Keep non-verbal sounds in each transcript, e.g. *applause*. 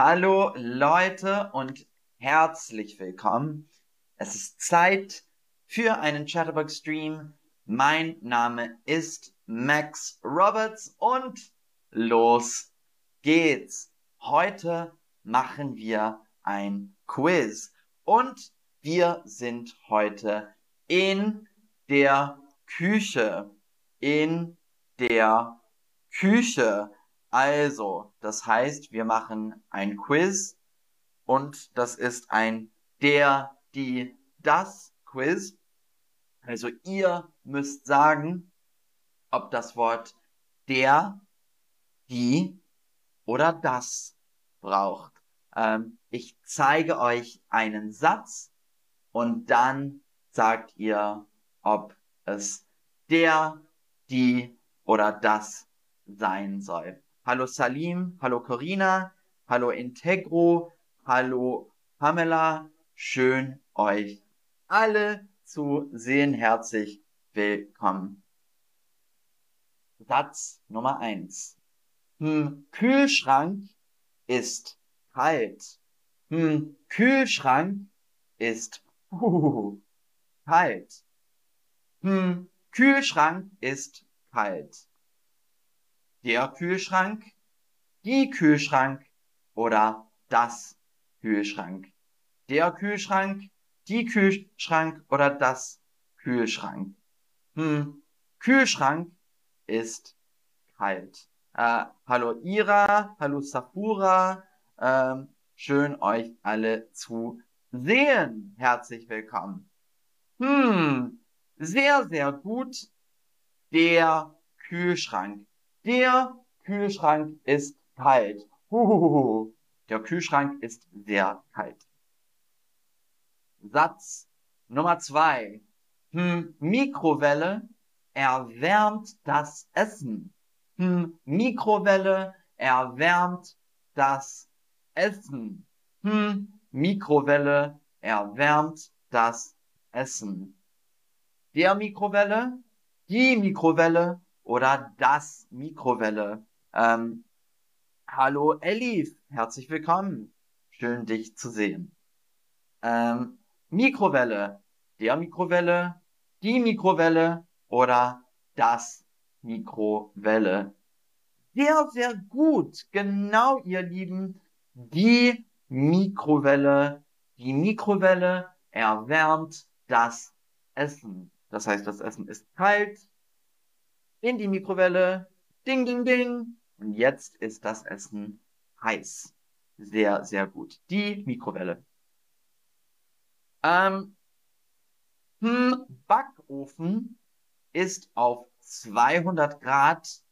Hallo Leute und herzlich willkommen. Es ist Zeit für einen Chatterbox Stream. Mein Name ist Max Roberts und los geht's. Heute machen wir ein Quiz und wir sind heute in der Küche. In der Küche. Also, das heißt, wir machen ein Quiz und das ist ein der, die, das Quiz. Also ihr müsst sagen, ob das Wort der, die oder das braucht. Ähm, ich zeige euch einen Satz und dann sagt ihr, ob es der, die oder das sein soll. Hallo Salim, hallo Corina, hallo Integro, hallo Pamela, schön euch alle zu sehen. Herzlich willkommen. Satz Nummer eins. Hm, Kühlschrank ist kalt. Hm, Kühlschrank ist uh, kalt. Hm, Kühlschrank ist kalt der Kühlschrank, die Kühlschrank oder das Kühlschrank. Der Kühlschrank, die Kühlschrank oder das Kühlschrank. Hm, Kühlschrank ist kalt. Äh, hallo Ira, hallo Safura, ähm, schön euch alle zu sehen. Herzlich willkommen. Hm, sehr, sehr gut. Der Kühlschrank. Der Kühlschrank ist kalt. Huhuhu. Der Kühlschrank ist sehr kalt. Satz Nummer zwei. Hm, Mikrowelle erwärmt das Essen. Hm, Mikrowelle erwärmt das Essen. Hm, Mikrowelle erwärmt das Essen. Der Mikrowelle, die Mikrowelle oder das Mikrowelle. Ähm, hallo Elif, herzlich willkommen. Schön dich zu sehen. Ähm, Mikrowelle, der Mikrowelle, die Mikrowelle oder das Mikrowelle. Sehr, sehr gut. Genau, ihr Lieben. Die Mikrowelle, die Mikrowelle erwärmt das Essen. Das heißt, das Essen ist kalt, in die Mikrowelle. Ding, ding, ding. Und jetzt ist das Essen heiß. Sehr, sehr gut. Die Mikrowelle. Ähm, hm, Backofen ist auf 200 Grad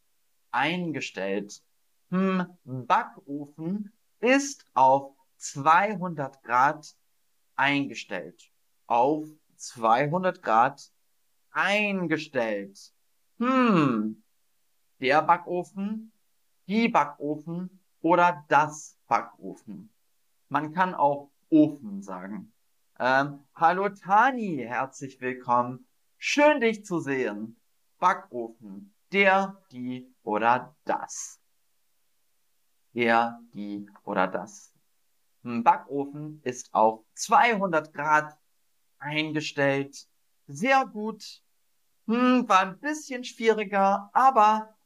eingestellt. Hm, Backofen ist auf 200 Grad eingestellt. Auf 200 Grad eingestellt. Hm, der Backofen, die Backofen oder das Backofen. Man kann auch Ofen sagen. Ähm, hallo Tani, herzlich willkommen. Schön dich zu sehen. Backofen, der, die oder das. Der, die oder das. Ein Backofen ist auf 200 Grad eingestellt. Sehr gut. Hm, war ein bisschen schwieriger, aber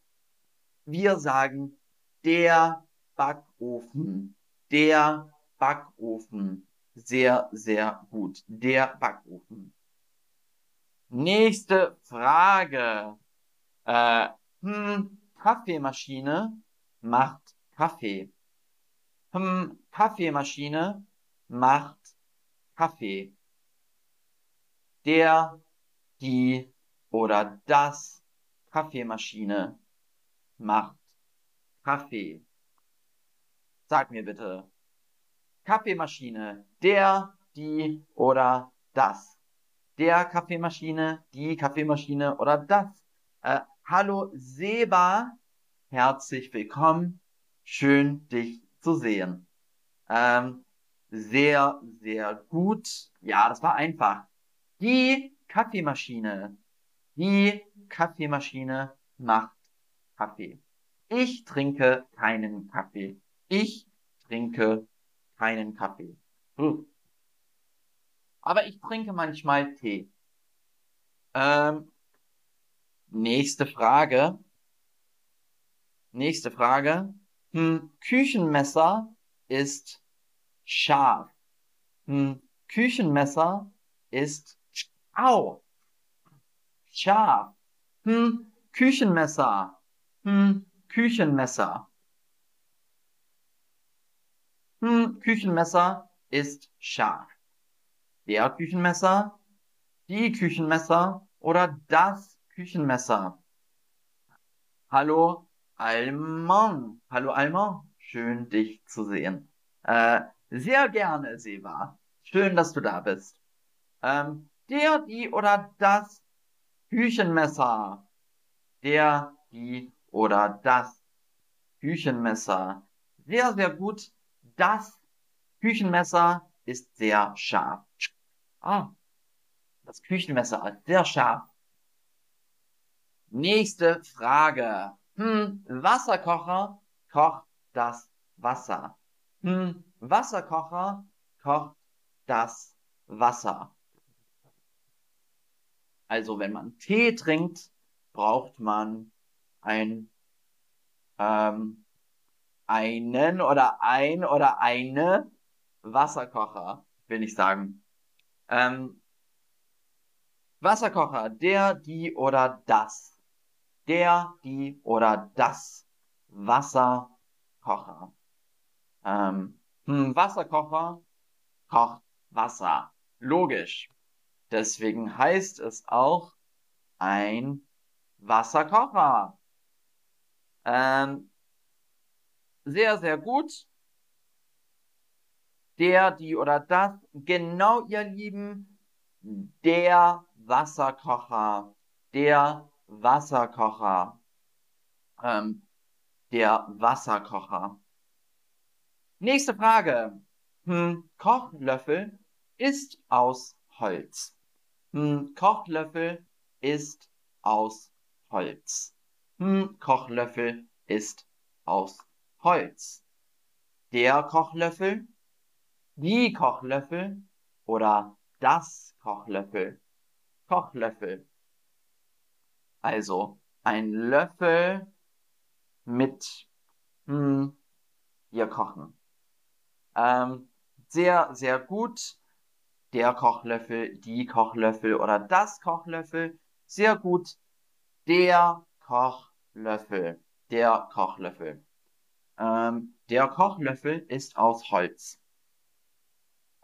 wir sagen der Backofen. Der Backofen. Sehr, sehr gut. Der Backofen. Nächste Frage. Äh, hm, Kaffeemaschine macht Kaffee. Hm, Kaffeemaschine macht Kaffee. Der, die oder das Kaffeemaschine macht Kaffee. Sag mir bitte. Kaffeemaschine, der, die oder das. Der Kaffeemaschine, die Kaffeemaschine oder das. Äh, hallo Seba, herzlich willkommen. Schön dich zu sehen. Ähm, sehr, sehr gut. Ja, das war einfach. Die Kaffeemaschine die Kaffeemaschine macht Kaffee. Ich trinke keinen Kaffee. Ich trinke keinen Kaffee. Hm. Aber ich trinke manchmal Tee. Ähm, nächste Frage. Nächste Frage. Hm, Küchenmesser ist scharf. Hm, Küchenmesser ist au. Scharf. Hm, Küchenmesser. Hm, Küchenmesser. Hm, Küchenmesser ist scharf. Der Küchenmesser, die Küchenmesser oder das Küchenmesser. Hallo Almon. Hallo Almon. Schön dich zu sehen. Äh, sehr gerne, Seba. Schön, dass du da bist. Ähm, der, die oder das Küchenmesser. Der, die oder das Küchenmesser. Sehr, sehr gut. Das Küchenmesser ist sehr scharf. Ah, das Küchenmesser ist sehr scharf. Nächste Frage. Hm, Wasserkocher kocht das Wasser. Hm, Wasserkocher kocht das Wasser. Also wenn man Tee trinkt, braucht man ein ähm, einen oder ein oder eine Wasserkocher, will ich sagen. Ähm, Wasserkocher, der, die oder das. Der, die oder das Wasserkocher. Ähm, hm, Wasserkocher kocht Wasser. Logisch. Deswegen heißt es auch ein Wasserkocher. Ähm, sehr, sehr gut. Der, die oder das. Genau, ihr Lieben. Der Wasserkocher. Der Wasserkocher. Ähm, der Wasserkocher. Nächste Frage. Hm, Kochlöffel ist aus Holz. Hm, Kochlöffel ist aus Holz. Hm, Kochlöffel ist aus Holz. Der Kochlöffel, die Kochlöffel oder das Kochlöffel. Kochlöffel. Also ein Löffel mit hm, hier kochen. Ähm, sehr, sehr gut. Der Kochlöffel, die Kochlöffel oder das Kochlöffel. Sehr gut. Der Kochlöffel. Der Kochlöffel. Ähm, der Kochlöffel ist aus Holz.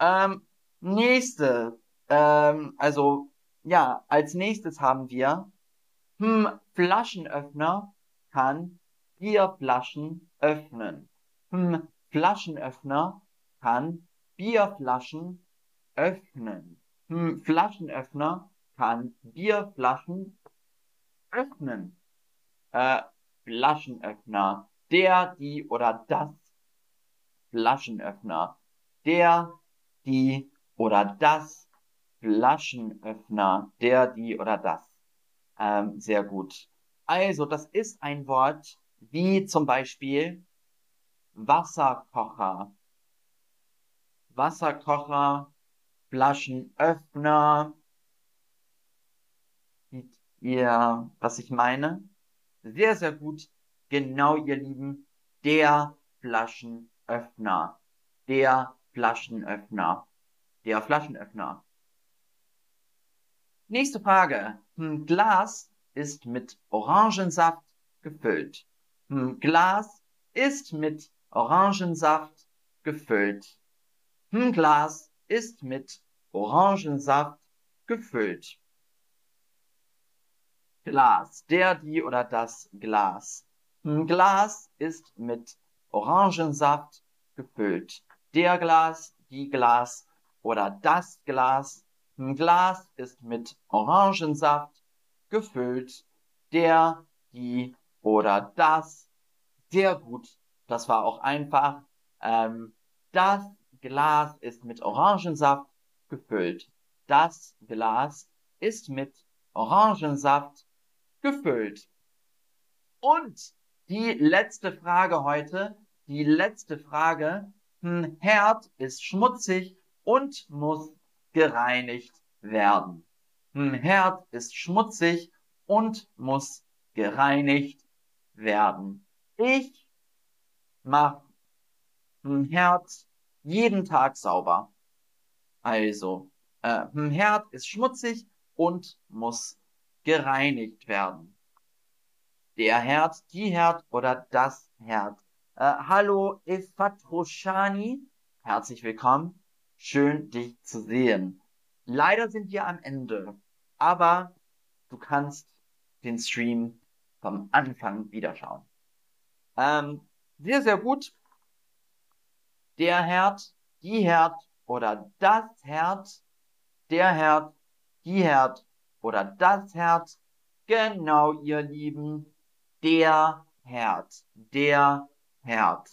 Ähm, nächste, ähm, also ja, als nächstes haben wir hm, Flaschenöffner kann Bierflaschen öffnen. Hm, Flaschenöffner kann Bierflaschen öffnen. Hm, Flaschenöffner kann Bierflaschen öffnen. Äh, Flaschenöffner der, die oder das Flaschenöffner. Der, die oder das Flaschenöffner. Der, die oder das. Ähm, sehr gut. Also, das ist ein Wort wie zum Beispiel Wasserkocher. Wasserkocher, Flaschenöffner. Seht ihr, was ich meine? Sehr, sehr gut. Genau, ihr Lieben, der Flaschenöffner. Der Flaschenöffner. Der Flaschenöffner. Nächste Frage. Hm, Glas ist mit Orangensaft gefüllt. Hm, Glas ist mit Orangensaft gefüllt. Hm, Glas ist mit Orangensaft gefüllt. Glas. Der, die oder das Glas. Ein Glas ist mit Orangensaft gefüllt. Der Glas, die Glas oder das Glas. Ein Glas ist mit Orangensaft gefüllt. Der, die oder das. Sehr gut. Das war auch einfach. Ähm, das Glas ist mit Orangensaft gefüllt. Das Glas ist mit Orangensaft gefüllt. Und die letzte Frage heute. die letzte Frage. Ein Herd ist schmutzig und muss gereinigt werden. Ein Herd ist schmutzig und muss gereinigt werden. Ich mache ein Herd jeden Tag sauber. Also, äh, ein Herd ist schmutzig und muss gereinigt werden. Der Herd, die Herd oder das Herd. Äh, hallo Efatroshani, herzlich willkommen. Schön, dich zu sehen. Leider sind wir am Ende, aber du kannst den Stream vom Anfang wiederschauen. Ähm, sehr, sehr gut. Der Herd, die Herd oder das Herd, der Herd, die Herd oder das Herd. Genau, ihr Lieben, der Herd, der Herd.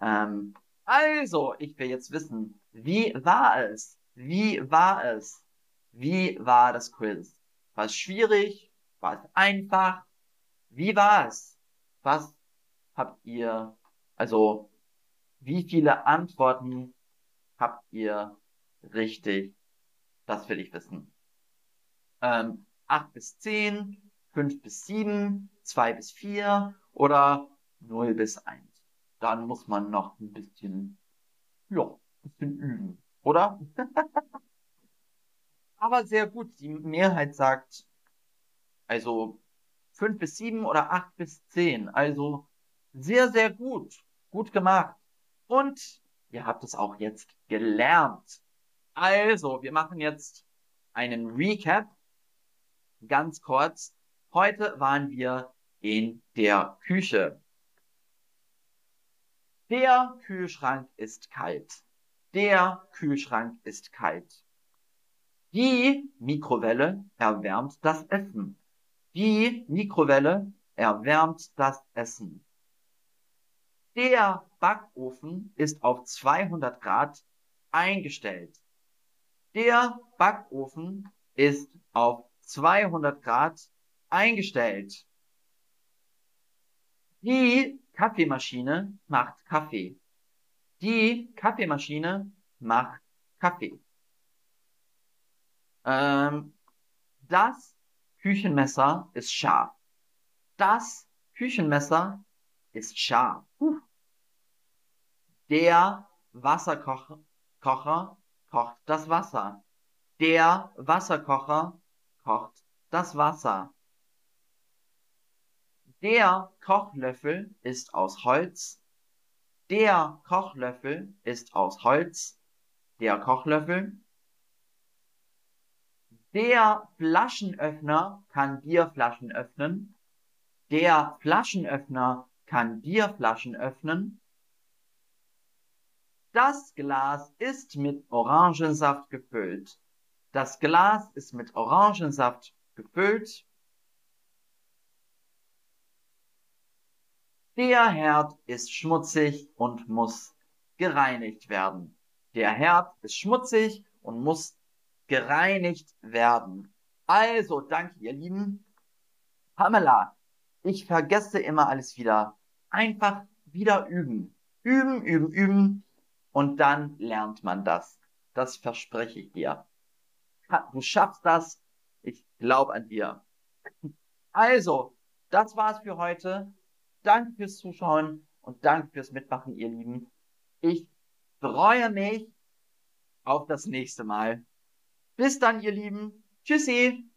Ähm, also, ich will jetzt wissen, wie war es? Wie war es? Wie war das Quiz? War es schwierig? War es einfach? Wie war es? Was habt ihr, also, wie viele Antworten habt ihr richtig? Das will ich wissen. Ähm, 8 bis 10, 5 bis 7, 2 bis 4 oder 0 bis 1. Dann muss man noch ein bisschen, ja, ein bisschen üben, oder? *laughs* Aber sehr gut, die Mehrheit sagt, also 5 bis 7 oder 8 bis 10. Also sehr, sehr gut. Gut gemacht. Und ihr habt es auch jetzt gelernt. Also, wir machen jetzt einen Recap. Ganz kurz. Heute waren wir in der Küche. Der Kühlschrank ist kalt. Der Kühlschrank ist kalt. Die Mikrowelle erwärmt das Essen. Die Mikrowelle erwärmt das Essen. Der Backofen ist auf 200 Grad eingestellt. Der Backofen ist auf 200 Grad eingestellt. Die Kaffeemaschine macht Kaffee. Die Kaffeemaschine macht Kaffee. Ähm, das Küchenmesser ist scharf. Das Küchenmesser ist scharf. Puh. Der Wasserkocher Kocher kocht das Wasser. Der Wasserkocher kocht das Wasser. Der Kochlöffel ist aus Holz. Der Kochlöffel ist aus Holz. Der Kochlöffel. Der Flaschenöffner kann Bierflaschen öffnen. Der Flaschenöffner kann Bierflaschen öffnen. Das Glas ist mit Orangensaft gefüllt. Das Glas ist mit Orangensaft gefüllt. Der Herd ist schmutzig und muss gereinigt werden. Der Herd ist schmutzig und muss gereinigt werden. Also, danke, ihr Lieben. Pamela, ich vergesse immer alles wieder. Einfach wieder üben. Üben, üben, üben. Und dann lernt man das. Das verspreche ich dir. Du schaffst das. Ich glaube an dir. Also, das war's für heute. Danke fürs Zuschauen und danke fürs Mitmachen, ihr Lieben. Ich freue mich auf das nächste Mal. Bis dann, ihr Lieben. Tschüssi.